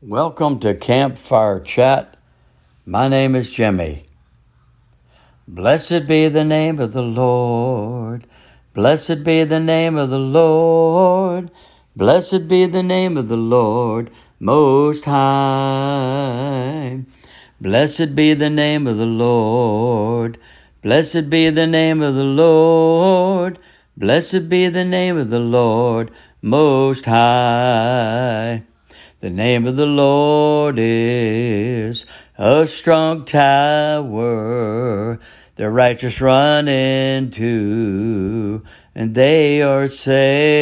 Welcome to Campfire Chat. My name is Jimmy. Blessed be the name of the Lord. Blessed be the name of the Lord. Blessed be the name of the Lord Most High. Blessed be the name of the Lord. Blessed be the name of the Lord. Blessed be the name of the Lord Most High. The name of the Lord is a strong tower. The righteous run into, and they are saved.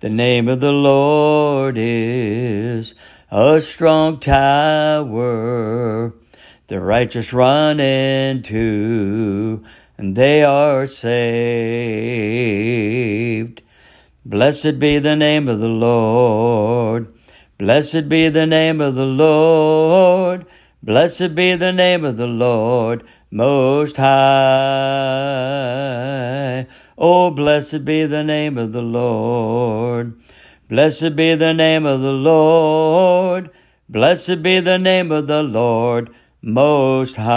The name of the Lord is a strong tower. The righteous run into, and they are saved. Blessed be the name of the Lord. Blessed be the name of the Lord. Blessed be the name of the Lord Most High. Oh, blessed be the name of the Lord. Blessed be the name of the Lord. Blessed be the name of the Lord Most High.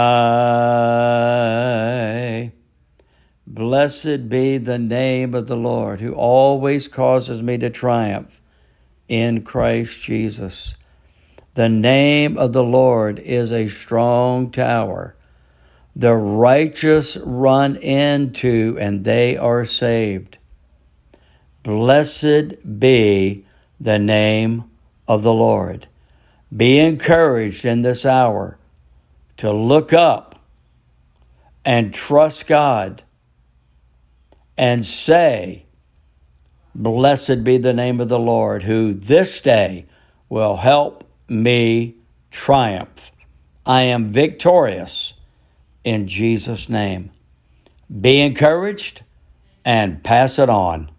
Blessed be the name of the Lord, who always causes me to triumph in Christ Jesus. The name of the Lord is a strong tower. The righteous run into, and they are saved. Blessed be the name of the Lord. Be encouraged in this hour to look up and trust God and say, Blessed be the name of the Lord, who this day will help me triumph. I am victorious in Jesus' name. Be encouraged and pass it on.